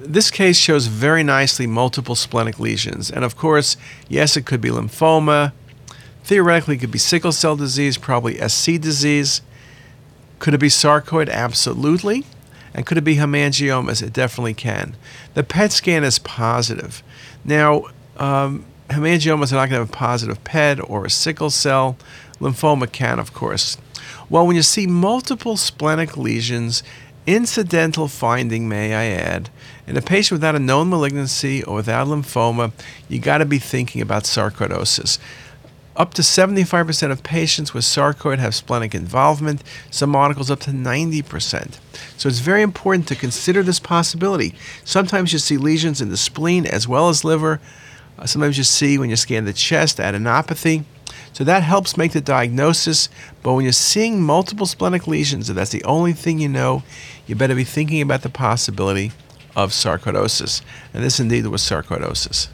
This case shows very nicely multiple splenic lesions. And of course, yes, it could be lymphoma. Theoretically, it could be sickle cell disease, probably SC disease. Could it be sarcoid? Absolutely. And could it be hemangiomas? It definitely can. The PET scan is positive. Now, um, hemangiomas are not going to have a positive PET or a sickle cell. Lymphoma can, of course. Well, when you see multiple splenic lesions, incidental finding, may I add, in a patient without a known malignancy or without lymphoma, you got to be thinking about sarcoidosis. Up to 75% of patients with sarcoid have splenic involvement, some articles up to 90%. So it's very important to consider this possibility. Sometimes you see lesions in the spleen as well as liver. Uh, sometimes you see when you scan the chest adenopathy. So that helps make the diagnosis. But when you're seeing multiple splenic lesions, if that's the only thing you know, you better be thinking about the possibility of sarcoidosis. And this indeed was sarcoidosis.